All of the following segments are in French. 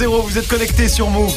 2.0, vous êtes connectés sur Move.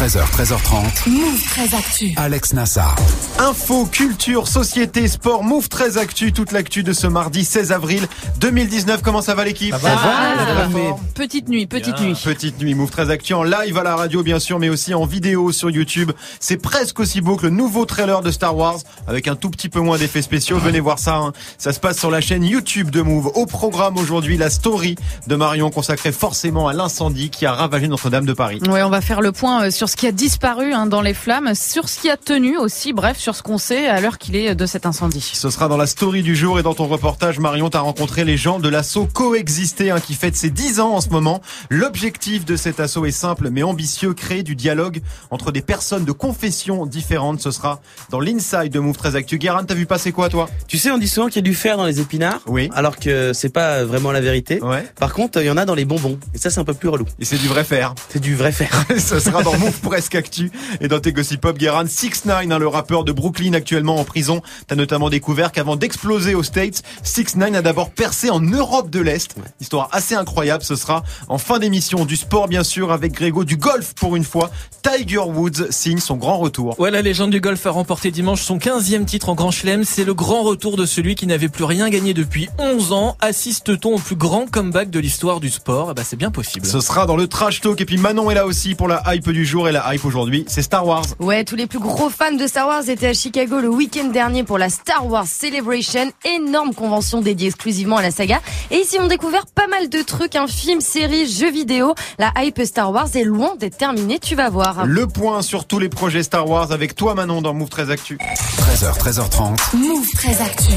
13h, 13h30. Move 13 Actu. Alex Nassar. Info, culture, société, sport, Move 13 Actu. Toute l'actu de ce mardi 16 avril 2019. Comment ça va l'équipe? Ça va, Petite nuit, petite nuit. Petite nuit, Move 13 Actu en live à la radio bien sûr, mais aussi en vidéo sur YouTube. C'est presque aussi beau que le nouveau trailer de Star Wars, avec un tout petit peu moins d'effets spéciaux. Venez voir ça. hein. Ça se passe sur la chaîne YouTube de Move. Au programme aujourd'hui, la story de Marion consacrée forcément à l'incendie qui a ravagé Notre-Dame de Paris. Ouais, on va faire le point euh, sur ce qui a disparu hein, dans les flammes, sur ce qui a tenu aussi, bref, sur ce qu'on sait à l'heure qu'il est de cet incendie. Ce sera dans la story du jour et dans ton reportage, Marion, t'as rencontré les gens de l'assaut Coexister, hein, qui fête ses 10 ans en ce moment. L'objectif de cet assaut est simple mais ambitieux, créer du dialogue entre des personnes de confessions différentes. Ce sera dans l'inside de Move 13 Actu. Guérin, t'as vu passer quoi, toi? Tu sais, on dit souvent qu'il y a du fer dans les épinards. Oui. Alors que c'est pas vraiment la vérité. Ouais. Par contre, il y en a dans les bonbons. Et ça, c'est un peu plus relou. Et c'est du vrai fer. C'est du vrai fer. Ce sera dans Move Presque Actu et dans tes gossip pop Guérin 6 9 hein, le rappeur de Brooklyn actuellement en prison. T'as notamment découvert qu'avant d'exploser aux States, 6 9 a d'abord percé en Europe de l'Est. Histoire assez incroyable. Ce sera en fin d'émission du sport bien sûr avec Grégo du golf pour une fois. Tiger Woods signe son grand retour. Ouais, la légende du golf a remporté dimanche son 15e titre en Grand Chelem. C'est le grand retour de celui qui n'avait plus rien gagné depuis 11 ans. Assiste-t-on au plus grand comeback de l'histoire du sport? Eh ben, c'est bien possible. Ce sera dans le trash talk et puis Manon est là aussi pour la hype du jour et la hype aujourd'hui, c'est Star Wars. Ouais, tous les plus gros fans de Star Wars étaient à Chicago le week-end dernier pour la Star Wars Celebration, énorme convention dédiée exclusivement à la saga. Et ici, on découvert pas mal de trucs, un film, série, jeux vidéo. La hype Star Wars est loin d'être terminée, tu vas voir. Le point sur tous les projets Star Wars avec toi Manon dans Move 13 Actu. 13h, 13h30. Move 13 Actu.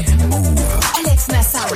Alex Nassar.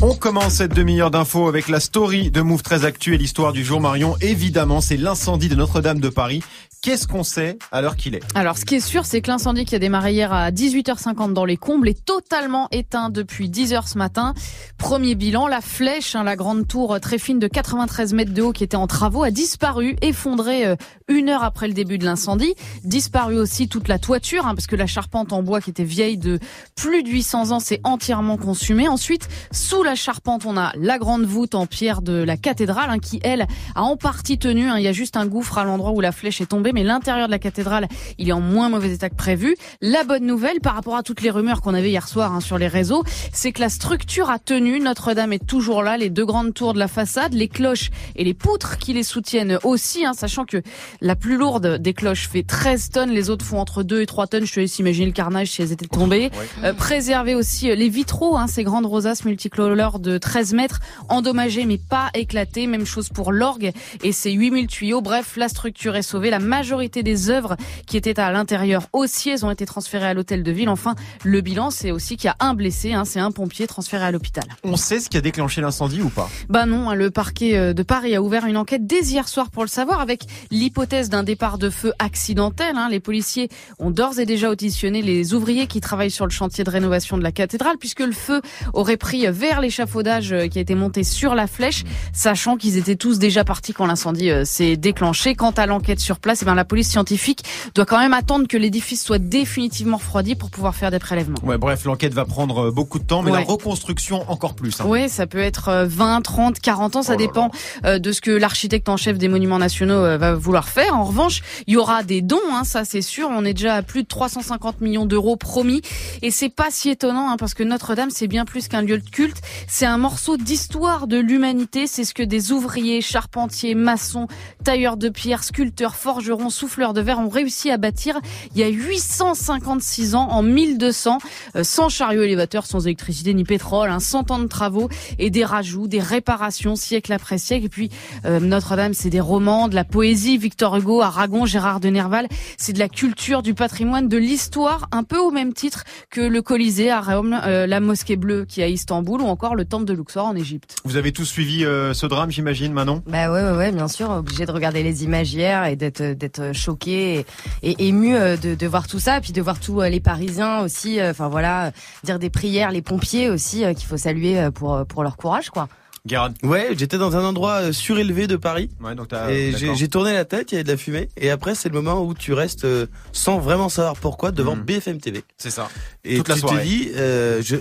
On commence cette demi-heure d'infos avec la story de Move 13 Actu et l'histoire du jour Marion. Évidemment, c'est l'incendie de Notre-Dame de Paris. Qu'est-ce qu'on sait à l'heure qu'il est Alors, ce qui est sûr, c'est que l'incendie qui a démarré hier à 18h50 dans les combles est totalement éteint depuis 10h ce matin. Premier bilan, la flèche, hein, la grande tour très fine de 93 mètres de haut qui était en travaux, a disparu, effondrée euh, une heure après le début de l'incendie. Disparu aussi toute la toiture, hein, parce que la charpente en bois qui était vieille de plus de 800 ans s'est entièrement consumée. Ensuite, sous la charpente, on a la grande voûte en pierre de la cathédrale, hein, qui elle a en partie tenu. Il y a juste un gouffre à l'endroit où la flèche est tombée, mais l'intérieur de la cathédrale, il est en moins mauvais état que prévu. La bonne nouvelle, par rapport à toutes les rumeurs qu'on avait hier soir hein, sur les réseaux, c'est que la structure a tenu. Notre-Dame est toujours là. Les deux grandes tours de la façade, les cloches et les poutres qui les soutiennent aussi, hein, sachant que la plus lourde des cloches fait 13 tonnes, les autres font entre 2 et 3 tonnes. Je te laisse imaginer le carnage si elles étaient tombées. Euh, préserver aussi euh, les vitraux, hein, ces grandes rosaces multicolores de 13 mètres, endommagées mais pas éclatées. Même chose pour l'orgue et ses 8000 tuyaux. Bref, la structure est sauvée. La majorité des œuvres qui étaient à l'intérieur aussi, elles ont été transférées à l'hôtel de ville. Enfin, le bilan, c'est aussi qu'il y a un blessé, hein, c'est un pompier transféré à l'hôpital. On sait ce qui a déclenché l'incendie ou pas? Bah non, hein, le parquet euh, de Paris a ouvert une enquête dès hier soir pour le savoir avec l'hypothèse d'un départ de feu accidentel. hein. Les policiers ont d'ores et déjà auditionné les ouvriers qui travaillent sur le chantier de rénovation de la cathédrale puisque le feu aurait pris vers l'échafaudage euh, qui a été monté sur la flèche, sachant qu'ils étaient tous déjà partis quand l'incendie euh, s'est déclenché. Quant à l'enquête sur place, eh ben, la police scientifique doit quand même attendre que l'édifice soit définitivement refroidi pour pouvoir faire des prélèvements. Ouais, bref, l'enquête va prendre euh, beaucoup de temps, mais Ouais. la reconstruction encore plus. hein. Oui, ça peut être euh, 20, 30, 40 ans, ça Oh là dépend euh, de ce que l'architecte en chef des monuments nationaux euh, va vouloir faire. En revanche, il y aura des dons, hein, ça c'est sûr. On est déjà à plus de 350 millions d'euros promis, et c'est pas si étonnant hein, parce que Notre-Dame c'est bien plus qu'un lieu de culte. C'est un morceau d'histoire de l'humanité. C'est ce que des ouvriers, charpentiers, maçons, tailleurs de pierre, sculpteurs, forgerons, souffleurs de verre ont réussi à bâtir il y a 856 ans, en 1200, euh, sans chariot élévateur, sans électricité ni pétrole, hein, 100 ans de travaux et des rajouts, des réparations siècle après siècle. Et puis euh, Notre-Dame, c'est des romans, de la poésie, Victor Hugo, Aragon, Gérard de Nerval, c'est de la culture, du patrimoine, de l'histoire, un peu au même titre que le Colisée à Rome, euh, la Mosquée Bleue qui est à Istanbul ou encore le Temple de Luxor en Égypte. Vous avez tous suivi euh, ce drame, j'imagine, Manon? Bah ouais, ouais, ouais, bien sûr, obligé de regarder les images hier et d'être d'être choqué et, ému euh, de, de voir tout ça, puis de voir tous euh, les Parisiens aussi, euh, enfin voilà, euh, dire des prières, les pompiers aussi euh, qu'il faut saluer euh, pour euh, pour leur courage, quoi. Guérin. Ouais, j'étais dans un endroit euh, surélevé de Paris. Ouais, donc t'as. Et j'ai tourné la tête, il y avait de la fumée. Et après, c'est le moment où tu restes euh, sans vraiment savoir pourquoi devant Mhm. BFM TV. C'est ça. Et Toute la tu soirée. te dis, euh, je...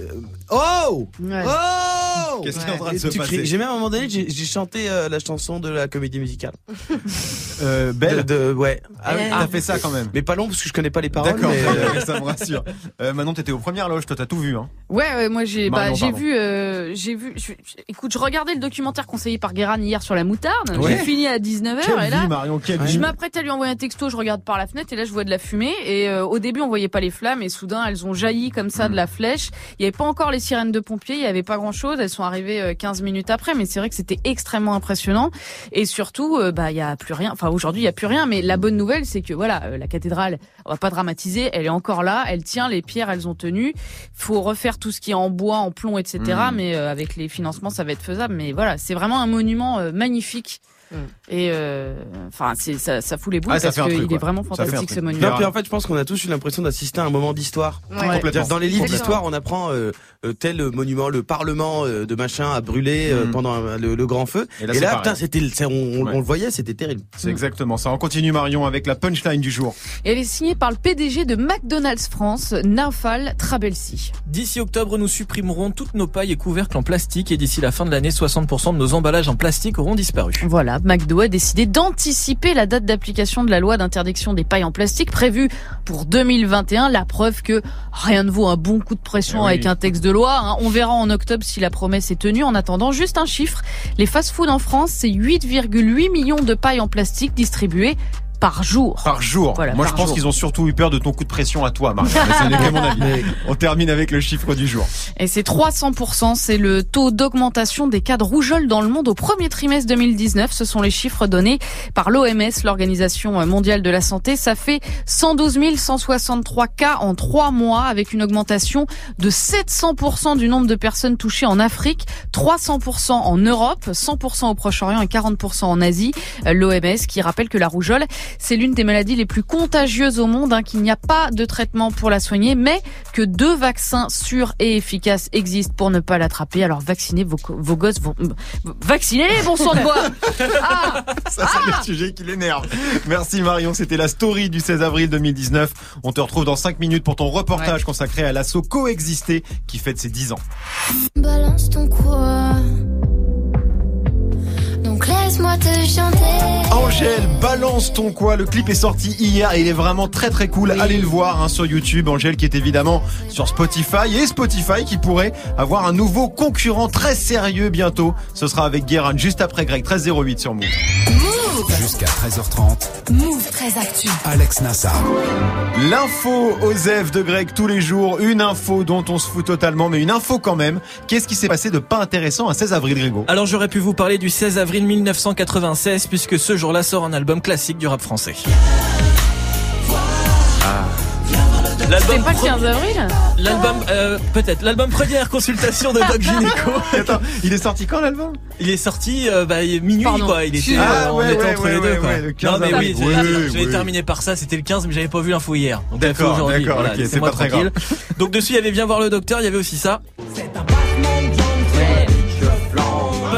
oh, Ouais. oh, Qu'est-ce qui est en train de Et se passer cries. J'ai même à un moment donné, j'ai j'ai chanté euh, la chanson de la comédie musicale. Euh, Belle. De, de- ouais. Ah oui, t'as fait ça quand même. Mais pas long parce que je connais pas les paroles. D'accord, mais, euh, ça me rassure. Euh, Manon, t'étais aux premières loges, toi t'as tout vu, hein. Ouais, ouais, moi j'ai bah, j'ai vu euh, j'ai vu je- je- écoute, je regardais le documentaire conseillé par Guérin hier sur la moutarde. Ouais. J'ai fini à 19h Quelle et là vie, Marion, je m'apprête à lui envoyer un texto, je regarde par la fenêtre et là je vois de la fumée et euh, au début on voyait pas les flammes et soudain elles ont jailli comme ça de la flèche. Il y avait pas encore les sirènes de pompiers, il y avait pas grand-chose, elles sont arrivées euh, 15 minutes après mais c'est vrai que c'était extrêmement impressionnant et surtout euh, bah il y a plus rien. Enfin aujourd'hui il y a plus rien mais la bonne nouvelle c'est que voilà, euh, la cathédrale, on va pas dramatiser, elle est encore là, elle tient, les pierres elles ont tenu. Faut refaire tout ce qui est en bois, en plomb etc. Mm. mais euh, avec les financements ça va être faisable mais voilà, c'est vraiment un monument euh, magnifique. Mm. Et euh, enfin, ça, ça fout les boules Ah, ça parce fait un qu'il est vraiment fantastique ce monument. Non, puis en fait, je pense qu'on a tous eu l'impression d'assister à un moment d'histoire. Ouais. Dans les livres d'histoire, on apprend euh, euh, tel monument, le Parlement euh, de machin a brûlé euh, Mhm. pendant le, le grand feu. Et là, Et putain, c'était, on, on- Ouais. on le voyait, c'était terrible. C'est exactement ça. On continue, Marion, avec la punchline du jour. Et elle est signée par le PDG de McDonald's France, Naufal Trabelsi. D'ici octobre, nous supprimerons toutes nos pailles et couvercles en plastique et d'ici la fin de l'année, 60% de nos emballages en plastique auront disparu. Voilà, McDo a décidé d'anticiper la date d'application de la loi d'interdiction des pailles en plastique prévue pour 2021. La preuve que rien ne vaut un bon coup de pression Eh oui. avec un texte de loi. hein. On verra en octobre si la promesse est tenue. En attendant, juste un chiffre. Les fast-food en France, c'est 8,8 millions de pailles en plastique distribuées par jour. Par jour. Voilà, Moi, par je pense qu'ils ont surtout eu peur de ton coup de pression à toi, mon avis. Mais- On termine avec le chiffre du jour. Et c'est 300%, c'est le taux d'augmentation des cas de rougeole dans le monde au premier trimestre 2019. Ce sont les chiffres donnés par l'OMS, l'Organisation mondiale de la santé. Ça fait 112 163 cas en trois mois avec une augmentation de 700% du nombre de personnes touchées en Afrique, 300% en Europe, 100% au Proche-Orient et 40% en Asie. Euh, L'OMS qui rappelle que la rougeole, c'est l'une des maladies les plus contagieuses au monde, hein, qu'il n'y a pas de traitement pour la soigner, mais que deux vaccins sûrs et efficaces existent pour ne pas l'attraper. Alors vaccinez vos, gosses, vos, vaccinez-les, bon sang de bois Ah Ça, c'est le sujet qui l'énerve. Merci, Marion. C'était la story du 16 avril 2019. On te retrouve dans 5 minutes pour ton reportage consacré à l'assaut Coexister qui fête ses 10 ans. Balance ton quoi? Laisse-moi te chanter. Angèle, balance ton quoi Le clip est sorti hier et il est vraiment très très cool. Allez le voir hein, sur YouTube. Angèle qui est évidemment sur Spotify et Spotify qui pourrait avoir un nouveau concurrent très sérieux bientôt. Ce sera avec Guérin juste après Greg 1308 sur Move. Jusqu'à 13h30, Move très actu. Alex Nassar. L'info Osef de Greg tous les jours. Une info dont on se fout totalement, mais une info quand même. Qu'est-ce qui s'est passé de pas intéressant un 16 avril, Grégo? Alors j'aurais pu vous parler du 16 avril 1996 puisque ce jour-là sort un album classique du rap français. C'est L'album pas le pre- 15 avril L'album, euh, peut-être, l'album première consultation de Doc Gynéco. Attends, il est sorti quand l'album? Il est sorti euh, bah, minuit Pardon. quoi. Il était, Ah, euh, on ouais, était ouais, entre ouais, les deux ouais, quoi. ouais, le 15 non mais avril. oui, Oui, j'avais oui, oui. terminé par ça. C'était le 15, mais j'avais pas vu l'info hier. Donc j'ai fait D'accord, aujourd'hui. d'accord, Voilà, ok, c'est laissez-moi pas très tranquille. Donc dessus il y avait bien voir le docteur. Il y avait aussi ça.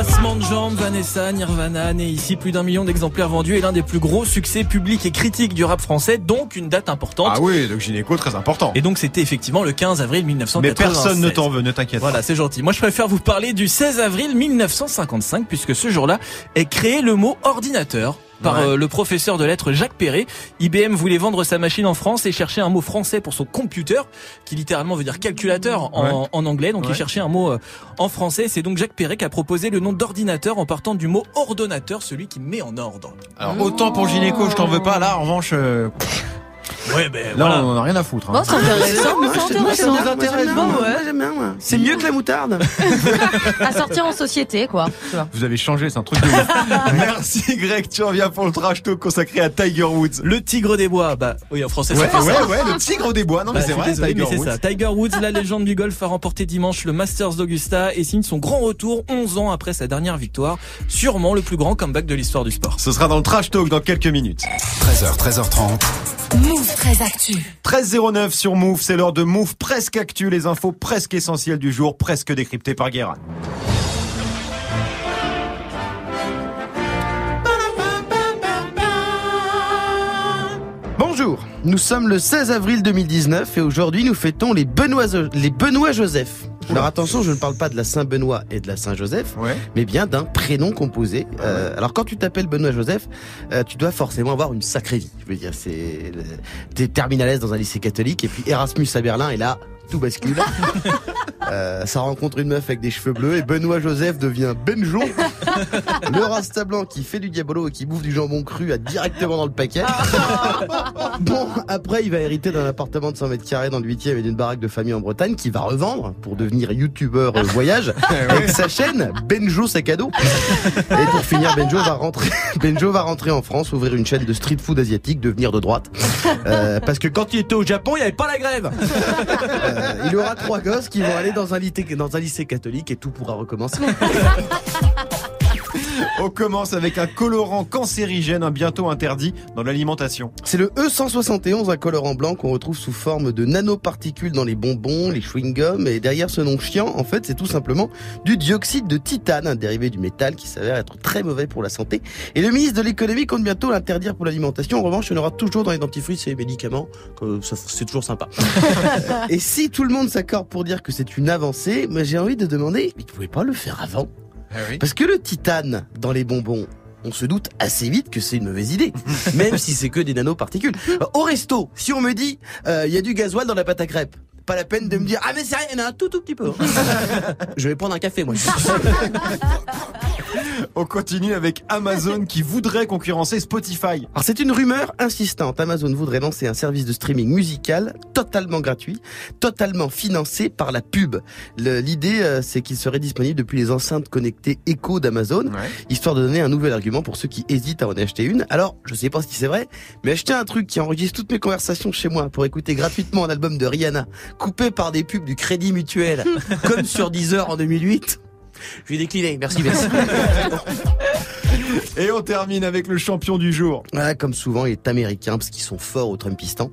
Passement de jambes, Vanessa, Nirvana, né ici, plus d'un million d'exemplaires vendus et l'un des plus gros succès publics et critiques du rap français, donc une date importante. Ah oui, donc gynéco très important. Et donc c'était effectivement le 15 avril 1996. Mais personne ne t'en veut, ne t'inquiète pas. Voilà, c'est gentil. Moi, je préfère vous parler du 16 avril 1955, puisque ce jour-là est créé le mot ordinateur par Ouais. euh, le professeur de lettres Jacques Perret. IBM voulait vendre sa machine en France et cherchait un mot français pour son computer, qui littéralement veut dire calculateur en, Ouais. en anglais. Donc Ouais. il cherchait un mot euh, en français. C'est donc Jacques Perret qui a proposé le nom d'ordinateur en partant du mot ordonnateur, celui qui met en ordre. Alors autant pour gynéco, je t'en veux pas. Là, en revanche, euh, Ouais, ben là, voilà. on en a rien à foutre. hein. Bon, c'est intéressant, c'est intéressant. ouais. C'est mieux que la moutarde. À sortir en société, quoi. Vous avez changé, c'est un truc de ouf. Merci Greg, tu reviens pour le trash talk consacré à Tiger Woods. Le tigre des bois, bah oui en français. Ouais, c'est ouais, ouais, le tigre des bois. Non, mais Bah, c'est vrai, désolé, Tiger mais c'est Woods. ça. Tiger Woods, la légende du golf, a remporté dimanche le Masters d'Augusta et signe son grand retour 11 ans après sa dernière victoire. Sûrement le plus grand comeback de l'histoire du sport. Ce sera dans le trash talk dans quelques minutes. 13h, 13h30, Move 13 Actu. 13.09 sur Move, c'est l'heure de Move Presque Actu, les infos presque essentielles du jour, presque décryptées par Guérin. Bonjour, nous sommes le 16 avril 2019 et aujourd'hui nous fêtons les les Benoît Joseph. Alors attention, je ne parle pas de la Saint-Benoît et de la Saint-Joseph, Ouais. mais bien d'un prénom composé. Euh, alors quand tu t'appelles Benoît Joseph, euh, tu dois forcément avoir une sacrée vie. Je veux dire, c'est le- t'es terminaliste dans un lycée catholique et puis Erasmus à Berlin et là tout bascule. Euh, ça rencontre une meuf avec des cheveux bleus et Benoît Joseph devient Benjo, le rasta blanc qui fait du diabolo et qui bouffe du jambon cru à directement dans le paquet. Bon, après, il va hériter d'un appartement de 100 mètres carrés dans le 8e et d'une baraque de famille en Bretagne qu'il va revendre pour devenir youtubeur euh, voyage avec sa chaîne Benjo Sac à dos. Et pour finir, Benjo va rentrer, Benjo va rentrer en France, ouvrir une chaîne de street food asiatique, devenir de droite. Euh, parce que quand il était au Japon, il n'y avait pas la grève. Euh, il aura trois gosses qui vont aller dans un, lycée, dans un lycée catholique et tout pourra recommencer. On commence avec un colorant cancérigène, un bientôt interdit dans l'alimentation. C'est le E171, un colorant blanc qu'on retrouve sous forme de nanoparticules dans les bonbons, les chewing-gums. Et derrière ce nom chiant, en fait, c'est tout simplement du dioxyde de titane, un dérivé du métal qui s'avère être très mauvais pour la santé. Et le ministre de l'économie compte bientôt l'interdire pour l'alimentation. En revanche, il y en aura toujours dans les dentifrices et les médicaments. C'est toujours sympa. et si tout le monde s'accorde pour dire que c'est une avancée, j'ai envie de demander, mais tu pouvez pas le faire avant? Parce que le titane dans les bonbons, on se doute assez vite que c'est une mauvaise idée, même si c'est que des nanoparticules. Au resto, si on me dit euh, il y a du gasoil dans la pâte à crêpes, pas la peine de me dire ah mais c'est rien, il y en a un tout tout petit peu. Je vais prendre un café moi. On continue avec Amazon qui voudrait concurrencer Spotify. Alors c'est une rumeur insistante. Amazon voudrait lancer un service de streaming musical totalement gratuit, totalement financé par la pub. L'idée euh, c'est qu'il serait disponible depuis les enceintes connectées Echo d'Amazon. histoire de donner un nouvel argument pour ceux qui hésitent à en acheter une. Alors, je sais pas si c'est vrai, mais acheter un truc qui enregistre toutes mes conversations chez moi pour écouter gratuitement un album de Rihanna, coupé par des pubs du Crédit Mutuel, comme sur Deezer en 2008. Je vais décliner, merci, merci. Et on termine avec le champion du jour. Voilà, comme souvent, il est américain parce qu'ils sont forts au Trumpistan.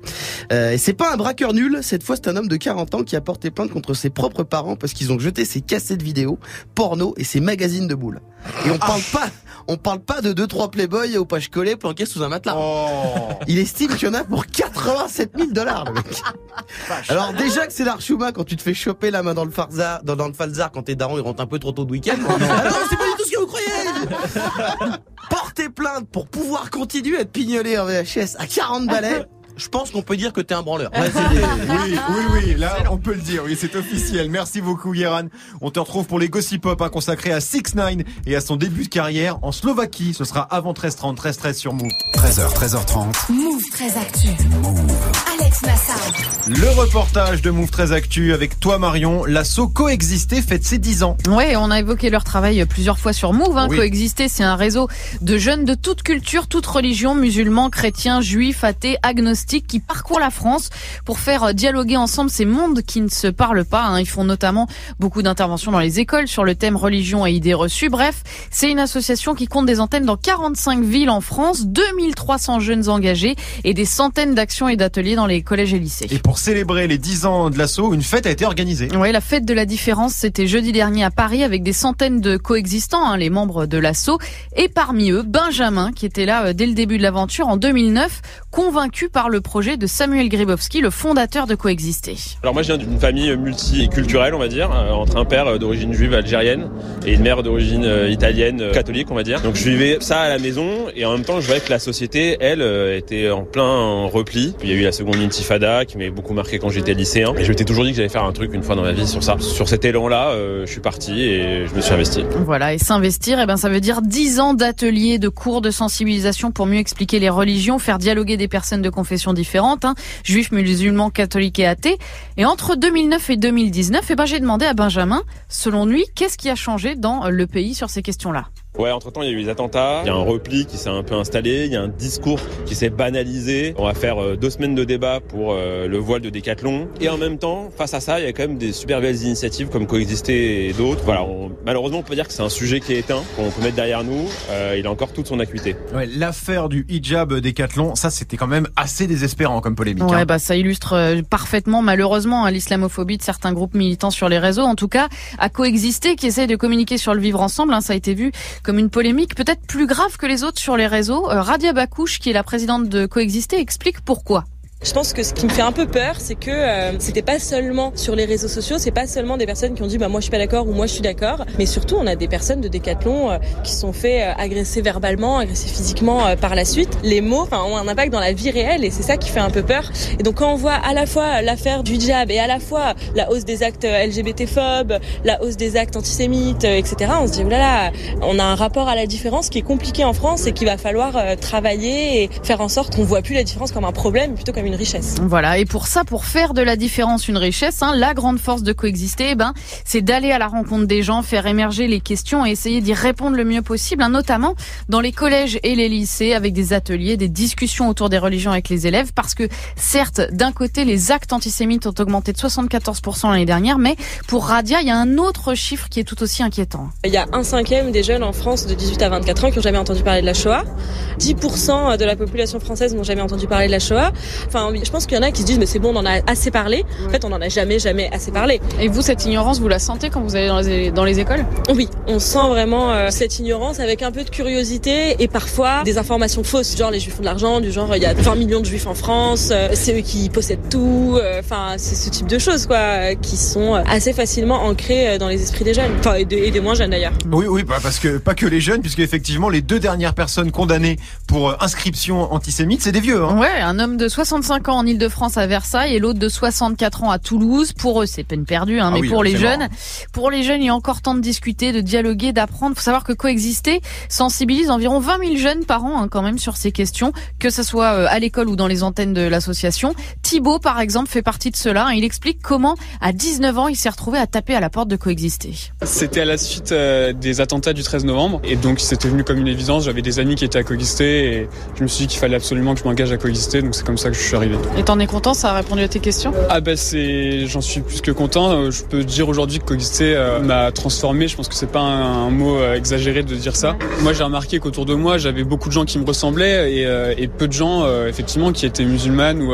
Euh, et c'est pas un braqueur nul, cette fois c'est un homme de 40 ans qui a porté plainte contre ses propres parents parce qu'ils ont jeté ses cassettes vidéo, porno et ses magazines de boules. Et on parle pas, on parle pas de deux trois playboys aux pages collées planqués sous un matelas. Oh Il estime qu'il y en a pour 87 000 dollars, le mec. Alors déjà que c'est l'archouma quand tu te fais choper la main dans le falzar, dans, dans le falzar quand tes darons ils rentrent un peu trop tôt de week-end. Alors c'est pas du tout ce que vous croyez. Porter plainte pour pouvoir continuer à te pignoler en VHS à 40 balais. Je pense qu'on peut dire que t'es un branleur. Ouais, Oui, oui, oui, là on peut le dire, oui, c'est officiel. Merci beaucoup Guéran. On te retrouve pour les Gossip Pop hein, consacrés à 6 9 et à son début de carrière en Slovaquie. Ce sera avant 13h30, 13h13 sur Move. 13h, 13h30. Move très actu. Alex Nassar. Le reportage de Move très Actu avec toi Marion. L'assaut Coexister fête ses 10 ans. Ouais, on a évoqué leur travail plusieurs fois sur Move. Hein. Oui. Coexister, c'est un réseau de jeunes de toute culture, toute religion, musulmans, chrétiens, juifs, athées, agnostiques, qui parcourent la France pour faire euh, dialoguer ensemble ces mondes qui ne se parlent pas. hein. Ils font notamment beaucoup d'interventions dans les écoles sur le thème religion et idées reçues. Bref, c'est une association qui compte des antennes dans 45 villes en France, 2300 jeunes engagés et des centaines d'actions et d'ateliers dans les collèges et lycées. Et pour célébrer les 10 ans de l'assaut, une fête a été organisée. Oui, la fête de la différence, c'était jeudi dernier à Paris avec des centaines de coexistants, hein, les membres de l'assaut, et parmi eux Benjamin, qui était là euh, dès le début de l'aventure en 2009, convaincu par le projet de Samuel Gribowski, le fondateur de Coexister. Alors moi je viens d'une famille multiculturelle on va dire, euh, entre un père euh, d'origine juive algérienne et une mère d'origine euh, italienne catholique on va dire. Donc je vivais ça à la maison et en même temps je voyais que la société elle était en plein repli. Puis il y a eu la seconde intifada qui m'avait beaucoup marqué quand j'étais lycéen et je m'étais toujours dit que j'allais faire un truc une fois dans ma vie sur ça. Sur cet élan là je suis parti et je me suis investi. Voilà, et s'investir, eh ben, ça veut dire 10 ans d'ateliers, de cours de sensibilisation pour mieux expliquer les religions, faire dialoguer des personnes de différentes, hein, juifs, musulmans, catholiques et athées. Et entre 2009 et 2019, eh ben, j'ai demandé à Benjamin, selon lui, qu'est-ce qui a changé dans le pays sur ces questions-là? Ouais, entre temps, il y a eu les attentats, il y a un repli qui s'est un peu installé, il y a un discours qui s'est banalisé. On va faire euh, deux semaines de débat pour euh, le voile de Décathlon. Et en même temps, face à ça, il y a quand même des super belles initiatives comme Coexister et d'autres. Voilà, on- malheureusement, on peut dire que c'est un sujet qui est éteint, qu'on peut mettre derrière nous. Euh, il a encore toute son acuité. Ouais, L'affaire du hijab décathlon, ça c'était quand même assez désespérant comme polémique. Ouais, hein. bah ça illustre parfaitement, malheureusement, hein, l'islamophobie de certains groupes militants sur les réseaux. En tout cas, à coexister, qui essaye de communiquer sur le vivre ensemble. hein, ça a été vu comme une polémique peut-être plus grave que les autres sur les réseaux. Euh, Radia Bakouche, qui est la présidente de Coexister, explique pourquoi. Je pense que ce qui me fait un peu peur, c'est que euh, c'était pas seulement sur les réseaux sociaux, c'est pas seulement des personnes qui ont dit bah moi je suis pas d'accord ou moi je suis d'accord, mais surtout on a des personnes de Décathlon euh, qui sont fait euh, agresser verbalement, agresser physiquement euh, par la suite. Les mots ont un impact dans la vie réelle et c'est ça qui fait un peu peur. Et donc quand on voit à la fois l'affaire du hijab et à la fois la hausse des actes LGBT-phobes, la hausse des actes antisémites, euh, etc., on se dit oulala, on a un rapport à la différence qui est compliqué en France et qu'il va falloir euh, travailler et faire en sorte qu'on voit plus la différence comme un problème plutôt comme une richesse. Voilà, et pour ça, pour faire de la différence une richesse, hein, la grande force de coexister, eh ben, c'est d'aller à la rencontre des gens, faire émerger les questions et essayer d'y répondre le mieux possible, hein, notamment dans les collèges et les lycées, avec des ateliers, des discussions autour des religions avec les élèves, parce que certes, d'un côté, les actes antisémites ont augmenté de 74% l'année dernière, mais pour Radia, il y a un autre chiffre qui est tout aussi inquiétant. Il y a un cinquième des jeunes en France de 18 à 24 ans qui ont jamais entendu parler de la Shoah. 10% de la population française n'ont jamais entendu parler de la Shoah. Enfin, oui, je pense qu'il y en a qui se disent mais c'est bon, on en a assez parlé. En fait, on n'en a jamais, jamais assez parlé. Et vous, cette ignorance, vous la sentez quand vous allez dans les, dans les écoles? Oui, on sent vraiment euh, cette ignorance avec un peu de curiosité et parfois des informations fausses. Genre les juifs ont de l'argent, du genre il y a 20 millions de juifs en France, euh, c'est eux qui possèdent tout. euh, Enfin, c'est ce type de choses quoi, euh, qui sont assez facilement ancrées euh, dans les esprits des jeunes. Enfin, et, de- et des moins jeunes d'ailleurs. Oui, oui, bah, parce que pas que les jeunes, puisque effectivement les deux dernières personnes condamnées pour inscription antisémite, c'est des vieux. Hein. Ouais, un homme de 65 ans en Ile-de-France à Versailles et l'autre de 64 ans à Toulouse. Pour eux, c'est peine perdue, hein, Ah mais oui, pour les jeunes, mort. pour les jeunes, il y a encore temps de discuter, de dialoguer, d'apprendre. Faut savoir que coexister sensibilise environ 20 000 jeunes par an, hein, quand même, sur ces questions, que ce soit euh, à l'école ou dans les antennes de l'association. Thibaut, par exemple, fait partie de cela. Il explique comment, à 19 ans, il s'est retrouvé à taper à la porte de coexister. C'était à la suite euh, des attentats du 13 novembre et donc c'était venu comme une évidence. J'avais des amis qui étaient à coexister et je me suis dit qu'il fallait absolument que je m'engage à coexister donc c'est comme ça que je suis arrivé. Et t'en es content, ça a répondu à tes questions? Ah bah c'est, j'en suis plus que content. Euh, Je peux dire aujourd'hui que coexister euh, m'a transformé. Je pense que c'est pas un, un mot euh, exagéré de dire ça. Moi j'ai remarqué qu'autour de moi j'avais beaucoup de gens qui me ressemblaient et, et peu de gens effectivement qui étaient musulmanes ou,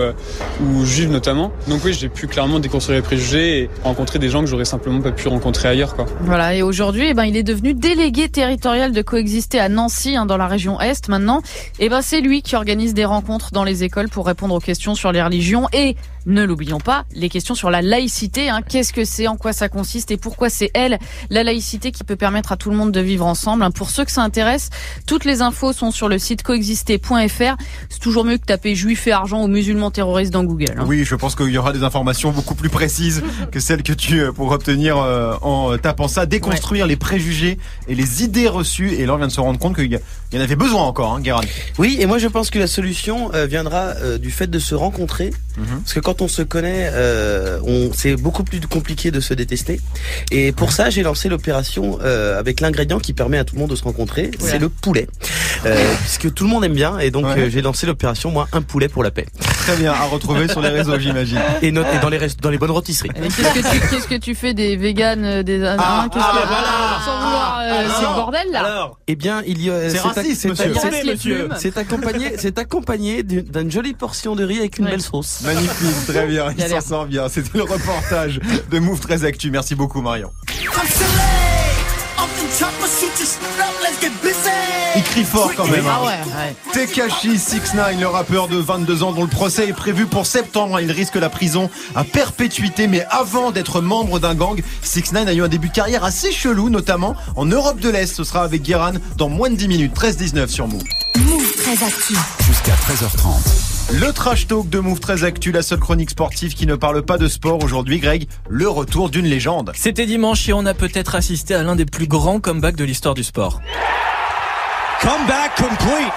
ou notamment. Donc oui j'ai pu clairement déconstruire les préjugés et rencontrer des gens que j'aurais simplement pas pu rencontrer ailleurs quoi. Voilà, et aujourd'hui, eh ben, il est devenu délégué territorial de coexister à Nancy, hein, dans la région Est maintenant. Et ben, c'est lui qui organise des rencontres dans les écoles pour répondre aux questions sur les religions et, ne l'oublions pas, les questions sur la laïcité. Hein, Qu'est-ce que c'est, en quoi ça consiste et pourquoi c'est elle, la laïcité, qui peut permettre à tout le monde de vivre ensemble. hein. Pour ceux que ça intéresse, toutes les infos sont sur le site coexister.fr. C'est toujours mieux que taper juif et argent ou musulmans terroristes dans Google. Hein. Oui, je pense qu'il y aura des informations beaucoup plus précises que celles que tu euh, pourras obtenir euh, en tapant ça. Déconstruire les préjugés et les idées reçues. Et là, on vient de se rendre compte qu'il y, en avait besoin encore, hein, Guérin. Oui, et moi je pense que la solution euh, viendra euh, du fait de se rencontrer. Mhm. Parce que quand on se connaît, euh, on, c'est beaucoup plus compliqué de se détester. Et pour ça, j'ai lancé l'opération euh, avec l'ingrédient qui permet à tout le monde de se rencontrer. C'est le poulet. Euh, puisque tout le monde aime bien. Et donc Ouais. euh, j'ai lancé l'opération, moi, un poulet pour la paix. Très bien, à retrouver sur les réseaux, j'imagine. Et, no- et dans, les rest- dans les bonnes rôtisseries. Mais Qu'est-ce que tu, qu'est-ce que tu fais des véganes, euh, des Ah, hein, qu'est-ce ah, que, voilà. sans vouloir, euh, Alors, c'est le bordel là. Alors, Eh bien, il y a. C'est raciste, c'est- monsieur. Il c'est- reste les plumes. C'est accompagné, c'est accompagné d'une d'une jolie portion de riz avec une Ouais. belle sauce. magnifique, très bien, il s'en sort bien. C'était le reportage de Move 13 Actu. Merci beaucoup, Marion. Il crie fort quand même. hein. Ah ouais, ouais. Tekashi 69, le rappeur de 22 ans dont le procès est prévu pour septembre. Il risque la prison à perpétuité, mais avant d'être membre d'un gang, 69 a eu un début de carrière assez chelou, notamment en Europe de l'Est. Ce sera avec Guéran dans moins de 10 minutes, 13-19 sur Move. Move très actu. Jusqu'à 13h30. Le trash talk de Move 13 Actu, la seule chronique sportive qui ne parle pas de sport aujourd'hui, Greg, le retour d'une légende. C'était dimanche et on a peut-être assisté à l'un des plus grands comebacks de l'histoire du sport. Comeback complete.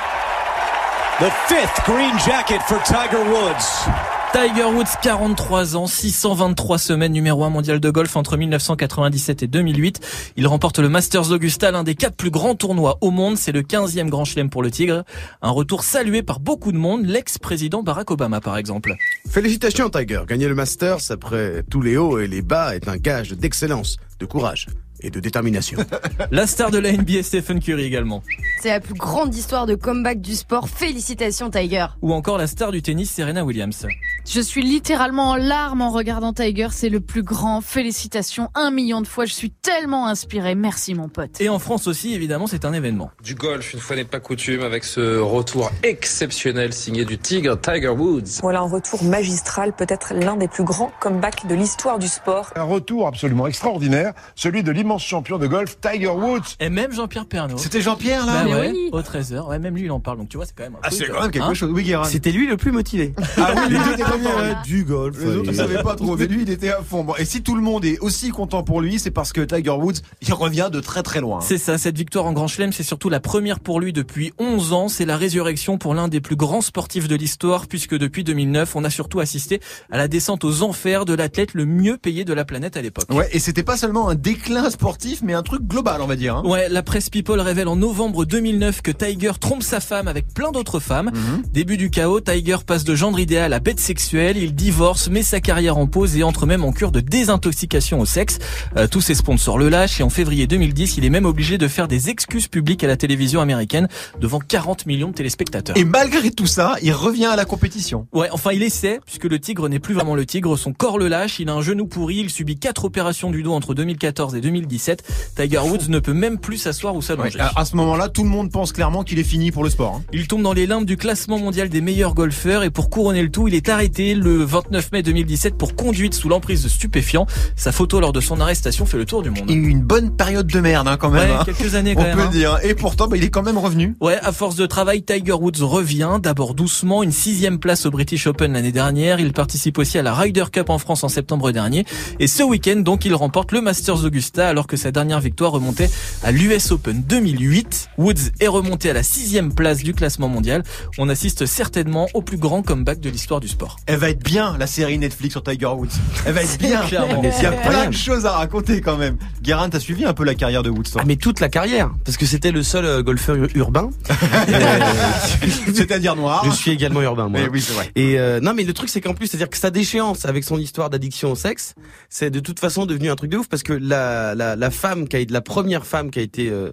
The fifth green jacket for Tiger Woods. Tiger Woods, 43 ans, 623 semaines, numéro 1 mondial de golf entre 1997 et 2008. Il remporte le Masters d'Augusta, l'un des quatre plus grands tournois au monde. C'est le 15e grand chelem pour le Tigre. Un retour salué par beaucoup de monde, l'ex-président Barack Obama par exemple. Félicitations Tiger, gagner le Masters après tous les hauts et les bas est un gage d'excellence, de courage et de détermination. La star de la NBA, Stephen Curry également. C'est la plus grande histoire de comeback du sport. Félicitations Tiger. Ou encore la star du tennis, Serena Williams. Je suis littéralement en larmes en regardant Tiger. C'est le plus grand. Félicitations. Un million de fois. Je suis tellement inspirée. Merci, mon pote. Et en France aussi, évidemment, c'est un événement. Du golf, une fois n'est pas coutume, avec ce retour exceptionnel signé du Tigre Tiger Woods. Voilà un retour magistral, peut-être l'un des plus grands comebacks de l'histoire du sport. Un retour absolument extraordinaire, celui de l'immense champion de golf Tiger Woods. Et même Jean-Pierre Pernaut. C'était Jean-Pierre là Bah ouais, oui. au 13h. Ouais, même lui, il en parle. Donc tu vois, c'est quand même un Ah, c'est euh, quand même quelque hein. chose. Oui. C'était lui le plus motivé. Ah oui, les deux Euh, du golf. Les autres ne savaient pas trop, mais lui il était à fond. Bon, et si tout le monde est aussi content pour lui, c'est parce que Tiger Woods, il revient de très très loin. C'est ça, cette victoire en Grand Chelem, c'est surtout la première pour lui depuis 11 ans. C'est la résurrection pour l'un des plus grands sportifs de l'histoire, puisque depuis 2009, on a surtout assisté à la descente aux enfers de l'athlète le mieux payé de la planète à l'époque. Ouais, et c'était pas seulement un déclin sportif, mais un truc global, on va dire. hein. Ouais, la presse People révèle en novembre 2009 que Tiger trompe sa femme avec plein d'autres femmes. Mhm. Début du chaos, Tiger passe de gendre idéal à bête sexuelle, il divorce, met sa carrière en pause et entre même en cure de désintoxication au sexe. Euh, tous ses sponsors le lâchent et en février 2010, il est même obligé de faire des excuses publiques à la télévision américaine devant 40 millions de téléspectateurs. Et malgré tout ça, il revient à la compétition. Ouais, enfin il essaie, puisque le tigre n'est plus vraiment le tigre, son corps le lâche, il a un genou pourri, il subit quatre opérations du dos entre 2014 et 2017. Tiger Woods ne peut même plus s'asseoir ou Ouais, s'allonger. à, à ce moment-là, tout le monde pense clairement qu'il est fini pour le sport. hein. Il tombe dans les limbes du classement mondial des meilleurs golfeurs et pour couronner le tout, il est arrêté le 29 mai 2017 pour conduite sous l'emprise de stupéfiants. Sa photo lors de son arrestation fait le tour du monde. Eu une bonne période de merde hein, quand même. Ouais, hein. quelques années On quand même. peut hein. dire. Et pourtant, bah, il est quand même revenu. Ouais, à force de travail, Tiger Woods revient, d'abord doucement, une sixième place au British Open l'année dernière. Il participe aussi à la Ryder Cup en France en septembre dernier. Et ce week-end, donc, il remporte le Masters Augusta alors que sa dernière victoire remontait à l'US Open 2008. Woods est remonté à la sixième place du classement mondial. On assiste certainement au plus grand comeback de l'histoire du sport. Elle va être bien, la série Netflix sur Tiger Woods. Elle va être bien. Clairement. Il y a plein de choses à raconter quand même. Guérin, t'as suivi un peu la carrière de Woods Ah mais toute la carrière, parce que c'était le seul euh, golfeur ur- urbain. C'est-à-dire noir. Je suis également urbain moi. Eh oui, c'est vrai. Et euh, non mais le truc c'est qu'en plus c'est-à-dire que sa déchéance avec son histoire d'addiction au sexe, c'est de toute façon devenu un truc de ouf parce que la la, la femme qui a la première femme qui a été euh,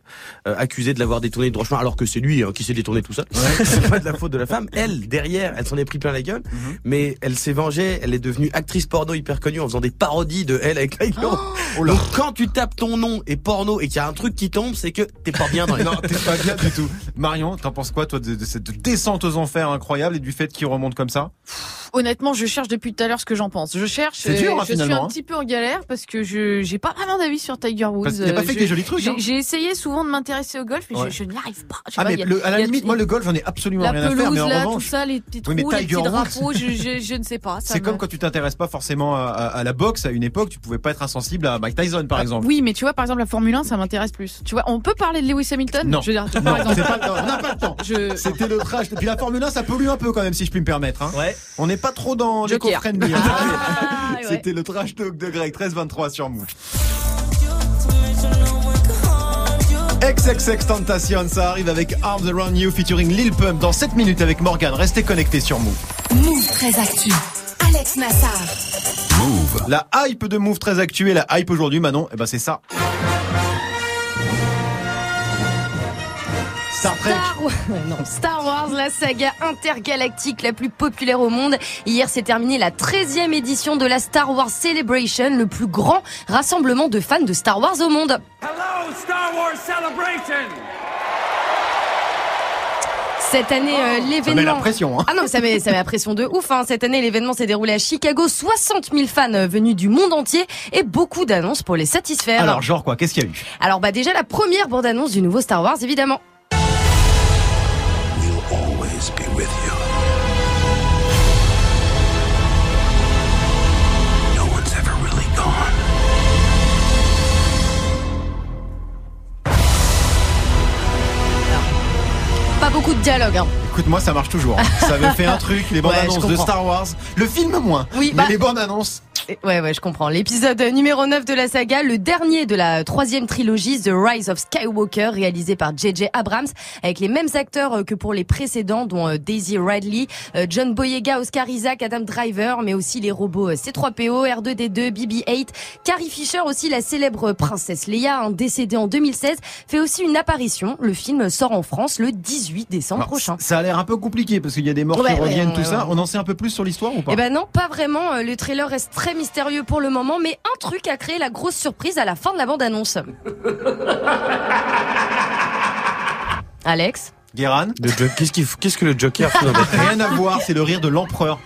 euh, accusée de l'avoir détourné de droit chemin alors que c'est lui hein, qui s'est détourné tout seul. c'est pas de la faute de la femme. Elle derrière, elle s'en est pris plein la gueule, Mhm. mais elle s'est vengée, elle est devenue actrice porno hyper connue en faisant des parodies de elle avec. Oh là. Donc quand tu tapes ton nom et porno et qu'il y a un truc qui tombe, c'est que t'es pas bien dans les Non, t'es pas bien du tout. Marion, t'en penses quoi, toi, de, de cette descente aux enfers incroyable et du fait qu'il remonte comme ça? Honnêtement, je cherche depuis tout à l'heure ce que j'en pense. Je cherche. C'est dur, euh, hein, je suis un hein. petit peu en galère parce que je j'ai pas vraiment d'avis sur Tiger Woods. A pas Euh, fait je- des jolis trucs, J'ai hein. j'ai essayé souvent de m'intéresser au golf, mais Ouais. je, je n'y arrive pas. Je sais Ah, pas, mais il y a- le- à la il limite, moi, le golf, j'en ai absolument rien à faire, pelouse mais en là, revanche. tout ça, les petits Oui, trous, les Tiger petits Woods- drapeaux, je, je, je ne sais pas. ça C'est me- comme quand tu t'intéresses pas forcément à, à- à la boxe à une époque, tu pouvais pas être insensible à Mike Tyson, par exemple. Oui, mais tu vois, par exemple, la Formule 1, ça m'intéresse plus. Tu vois, on peut parler de Lewis Hamilton? Non. On n'a pas le temps. C'était le trash. Et puis la Formule 1, ça pollue un peu quand même, si je puis me permettre. Ouais. On n'est pas trop dans l'éco-friendly. hein. Ah, ouais. C'était le trash talk de Greg, 13-23 sur Move. XXX Tentation, ça arrive avec Arms Around You featuring Lil Pump dans 7 minutes avec Morgan. Restez connectés sur Move. Move très actu. Alex Nassar. Move. La hype de Move très actuelle, la hype aujourd'hui, Manon, eh ben c'est ça. Star Trek. Star Wars, non, Star Wars, la saga intergalactique la plus populaire au monde. Hier s'est terminée la 13e édition de la Star Wars Celebration, le plus grand rassemblement de fans de Star Wars au monde. Hello, Star Wars Celebration! Cette année, euh, Ça met la l'événement... pression. Hein. Ah non, ça met, ça met la pression de ouf. Hein. Cette année, l'événement s'est déroulé à Chicago. 60 000 fans euh, venus du monde entier et beaucoup d'annonces pour les satisfaire. Alors, genre quoi? Qu'est-ce qu'il y a eu? Alors bah déjà la première bande-annonce du nouveau Star Wars, évidemment. Beaucoup de dialogue. Hein. Écoute-moi, ça marche toujours. hein. Ça avait fait un truc, les bandes Ouais, annonces de. Star Wars. Le film moins. Oui, mais bah- les bandes annonces. Ouais, ouais, je comprends. L'épisode numéro 9 de la saga, le dernier de la troisième trilogie, The Rise of Skywalker, réalisé par J.J. Abrams, avec les mêmes acteurs euh, que pour les précédents, dont euh, Daisy Ridley, euh, John Boyega, Oscar Isaac, Adam Driver, mais aussi les robots euh, C3PO, R2D2, BB-8, Carrie Fisher aussi, la célèbre princesse Leia, hein, décédée en 2016, fait aussi une apparition. Le film sort en France le 18 décembre Alors, prochain. Ça a l'air un peu compliqué parce qu'il y a des morts Ouais, qui ouais, reviennent, ouais, tout ça. On en sait un peu plus sur l'histoire ou pas? Eh ben non, pas vraiment. Le trailer reste très mystérieux pour le moment, mais un truc a créé la grosse surprise à la fin de la bande-annonce. Alex Guéran Qu'est-ce qu'il f- qu'est-ce que le Joker tête Rien à voir, c'est le rire de l'empereur.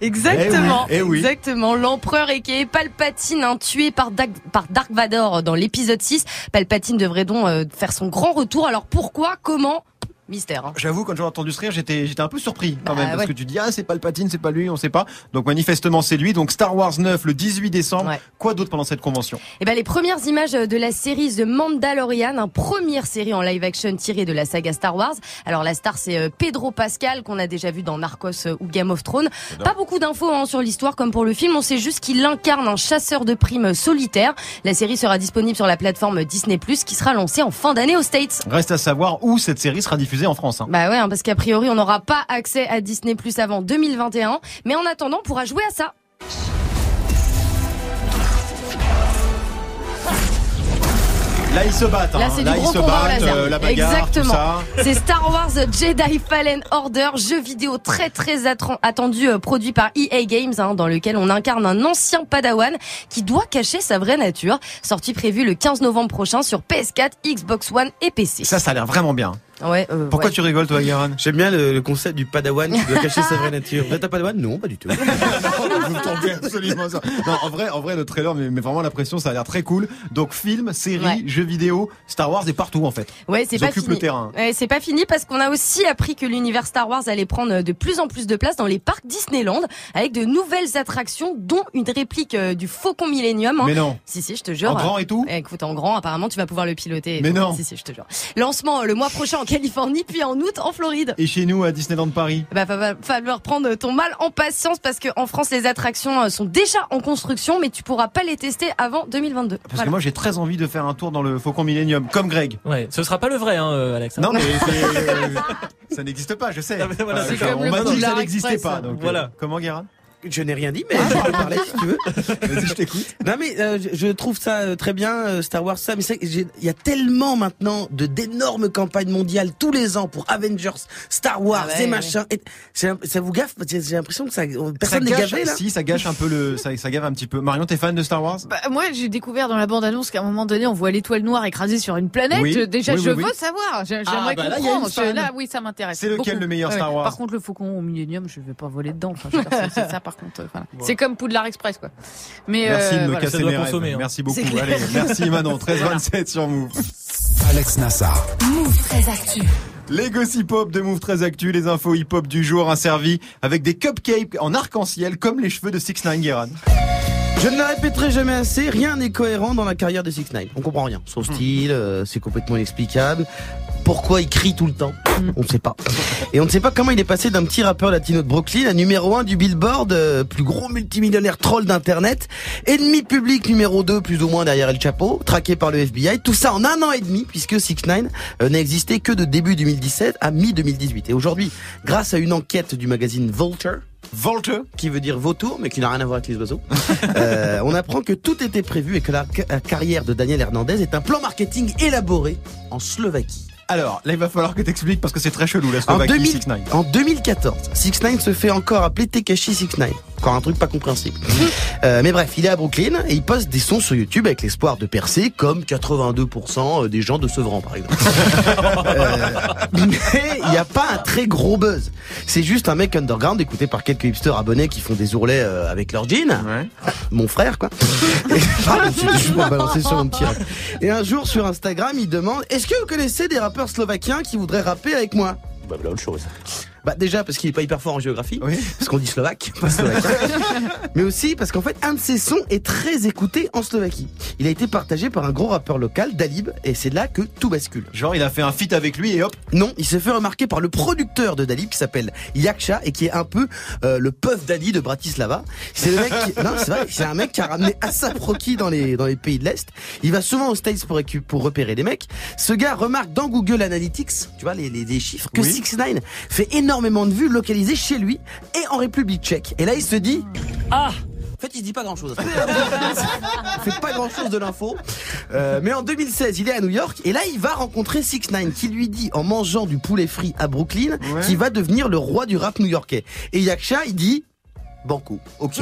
Exactement, Eh oui, eh oui. exactement. L'empereur et qui est Palpatine, hein, tué par, Dag- par Dark Vador dans l'épisode 6. Palpatine devrait donc euh, faire son grand retour. Alors pourquoi Comment Mystère. hein. J'avoue, quand j'ai entendu ce rire, j'étais, j'étais un peu surpris quand Bah, même, parce ouais. que tu dis ah c'est pas le patine, c'est pas lui, on sait pas. Donc manifestement c'est lui. Donc Star Wars 9 le 18 décembre. Quoi d'autre pendant cette convention Eh ben, les premières images de la série The Mandalorian, une première série en live action tirée de la saga Star Wars. Alors la star c'est euh, Pedro Pascal qu'on a déjà vu dans Narcos euh, ou Game of Thrones. Pas beaucoup d'infos hein, sur l'histoire comme pour le film, on sait juste qu'il incarne un chasseur de primes solitaire. La série sera disponible sur la plateforme Disney+ qui sera lancée en fin d'année aux States. Reste à savoir où cette série sera diffusée en France. hein. Bah ouais, hein, parce qu'a priori on n'aura pas accès à Disney Plus avant 2021, mais en attendant on pourra jouer à ça. Là ils se battent. Là, hein. c'est du ils gros se combat battent, laser. euh, la bagarre, Exactement. C'est Star Wars Jedi Fallen Order, jeu vidéo très très attendu, euh, produit par EA Games, hein, dans lequel on incarne un ancien Padawan qui doit cacher sa vraie nature. Sortie prévue le 15 novembre prochain sur PS4, Xbox One et PC. Ça, ça a l'air vraiment bien. Ouais. euh, Pourquoi ouais. tu rigoles toi, Guéran J'aime bien le, le concept du padawan qui doit cacher sa vraie nature. Vous êtes un padawan? Non, pas du tout. Absolument ça. Non, en vrai, en vrai, le trailer, mais, mais vraiment l'impression, ça a l'air très cool. Donc film, série, Ouais. jeux vidéo, Star Wars est partout en fait. Ouais, c'est pas fini. le terrain. Ouais, c'est pas fini parce qu'on a aussi appris que l'univers Star Wars allait prendre de plus en plus de place dans les parcs Disneyland avec de nouvelles attractions, dont une réplique euh, du Faucon Millenium. hein. Mais non. Si si, je te jure. En grand et tout Eh, Écoute, en grand, apparemment, tu vas pouvoir le piloter. Mais tout. non. Si si, je te jure. Lancement euh, le mois prochain en Californie, puis en août en Floride. Et chez nous à Disneyland Paris. Bah, va falloir prendre ton mal en patience parce que en France, les attractions euh, sont déjà en construction, mais tu pourras pas les tester avant 2022. Parce Voilà. que moi j'ai très envie de faire un tour dans le Faucon Millennium, comme Greg. Ouais, ce sera pas le vrai, hein, euh, Alex. hein. Non mais euh, ça n'existe pas, je sais. Voilà, enfin, on m'a dit que ça n'existait pas. Donc, Voilà. euh, comment Guérin? Je n'ai rien dit, mais je peux parler si tu veux. Vas-y, je t'écoute. Non mais euh, je, trouve ça euh, très bien euh, Star Wars ça mais c'est que j'ai- il y a tellement maintenant de d'énormes campagnes mondiales tous les ans pour Avengers, Star Wars Ah ouais, et machin et ça vous gaffe? Parce que j'ai l'impression que ça Ça personne n'est gâche, gavé là. si ça gâche un peu le, ça, ça gave un petit peu. Marion, t'es fan de Star Wars? Bah, moi, j'ai découvert dans la bande-annonce qu'à un moment donné, on voit l'étoile noire écrasée sur une planète. Oui. Euh, Déjà, Oui, je oui, veux savoir. Ah, J'aimerais bah là, il y a comprendre. Là, oui, ça m'intéresse. C'est lequel beaucoup. le meilleur Star Wars? Par contre, le Faucon au Millennium, je vais pas voler dedans. Enfin, je ça, par contre. euh, voilà. C'est comme Poudlard Express, quoi. Mais Merci euh, de me voilà. casser mes rêves. consommer, hein. Merci beaucoup. Allez, merci Manon. 13-27 sur Move. Alex Nassar. Move très actu. Les gossip hop de Move très actu, les infos hip hop du jour inservis avec des cupcakes en arc-en-ciel comme les cheveux de 6 9 Guéran. Je ne la répéterai jamais assez, rien n'est cohérent dans la carrière de 6 9 On comprend rien. Son style, euh, c'est complètement inexplicable. Pourquoi il crie tout le temps On ne sait pas. Et on ne sait pas comment il est passé d'un petit rappeur latino de Brooklyn à numéro 1 du Billboard, euh, plus gros multimillionnaire troll d'internet, ennemi public numéro 2 plus ou moins derrière El Chapo, traqué par le FBI, tout ça en un an et demi puisque 6 9 euh, n'a existé que de début 2017 à mi-2018. Et aujourd'hui, grâce à une enquête du magazine Vulture, Volte. qui veut dire vautour, mais qui n'a rien à voir avec les oiseaux. Euh, on apprend que tout était prévu et que la carrière de Daniel Hernandez est un plan marketing élaboré en Slovaquie. Alors, là, il va falloir que t'expliques parce que c'est très chelou, la En, Slovaquie 2000 6 9 en 2014, 6 9 se fait encore appeler Tekashi 6 9 Encore un truc pas compréhensible. Euh, mais bref, il est à Brooklyn et il poste des sons sur YouTube avec l'espoir de percer comme 82% des gens de Sevran par exemple. Euh, mais il n'y a pas un très gros buzz. C'est juste un mec underground écouté par quelques hipsters abonnés qui font des ourlets euh, avec leur jean. Ouais. Mon frère quoi. Et, pardon, sur mon petit. Et un jour sur Instagram, il demande Est-ce que vous connaissez des rappeurs slovaquiens qui voudraient rapper avec moi Bah, voilà autre chose. Bah déjà parce qu'il est pas hyper fort en géographie, parce qu'on dit slovaque, pas slovaque. Mais aussi parce qu'en fait un de ses sons est très écouté en Slovaquie. Il a été partagé par un gros rappeur local, Dalib, et c'est là que tout bascule. Genre il a fait un feat avec lui et hop. Non, il s'est fait remarquer par le producteur de Dalib qui s'appelle Yaksha et qui est un peu euh, le Puff Daddy de Bratislava. C'est le mec qui... non, c'est vrai, c'est un mec qui a ramené Asap Rocky dans les dans les pays de l'Est. Il va souvent aux States pour pour repérer des mecs. Ce gars remarque dans Google Analytics, tu vois les les, les chiffres que Oui. 6 9 fait énormément de vues localisées chez lui et en République tchèque. Et là il se dit ah en fait, il se dit pas grand chose. Il fait pas grand chose de l'info. Euh, mais en 2016, il est à New York et là, il va rencontrer 6 9 qui lui dit, en mangeant du poulet frit à Brooklyn, qu'il va devenir le roi du rap new-yorkais. Et Yaksha, il dit, Banco, ok.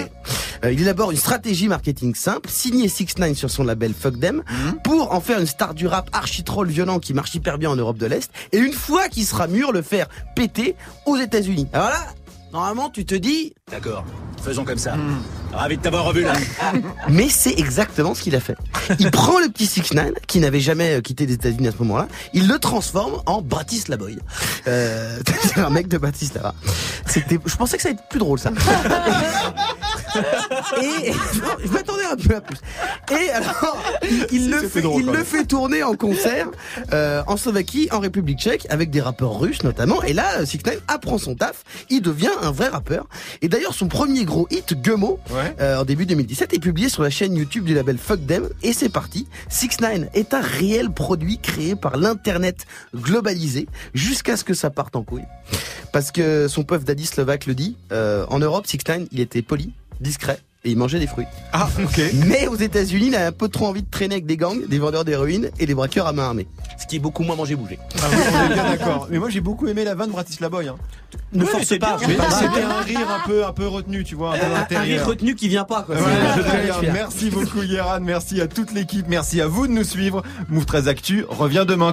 Euh, il élabore une stratégie marketing simple, signé 6 9 sur son label Fuck Them, pour en faire une star du rap archi troll violent qui marche hyper bien en Europe de l'Est, et une fois qu'il sera mûr, le faire péter aux États-Unis. Alors là, normalement, tu te dis, D'accord, faisons comme ça. Ravi de t'avoir revu là. mais c'est exactement ce qu'il a fait. Il prend le petit 6 9 qui n'avait jamais euh, quitté les États-Unis à ce moment-là, il le transforme en Bratislavoy. Euh, c'est un mec de Bratislava. C'était, je pensais que ça allait être plus drôle ça. Et je m'attendais un peu à plus. Et alors, il, il le, fait, drôle, il le fait tourner en concert euh, en Slovaquie, en République tchèque, avec des rappeurs russes notamment. Et là, 6 9 apprend son taf. Il devient un vrai rappeur. Et d'ailleurs, son premier gros hit, Gummo, euh, en début 2017, est publié sur la chaîne YouTube du label Fuck Them. Et c'est parti. 6 9 est un réel produit créé par l'internet globalisé jusqu'à ce que ça parte en couille. Parce que son puff daddy slovaque le dit, euh, en Europe, 6 9 il était poli, discret. Et il mangeait des fruits. Ah, ok. Mais aux États-Unis, il a un peu trop envie de traîner avec des gangs, des vendeurs d'héroïne et des braqueurs à main armée. Ce qui est beaucoup moins manger bouger. Ah oui, on est bien d'accord. Mais moi j'ai beaucoup aimé la vanne Bratislavoy. Hein. Ne force pas. C'était un rire un peu, un peu retenu, tu vois, un peu Un intérieur. rire retenu qui vient pas quoi. Ouais, C'est- très bien. Merci beaucoup Guéran, merci à toute l'équipe, merci à vous de nous suivre. Move 13 Actu revient demain.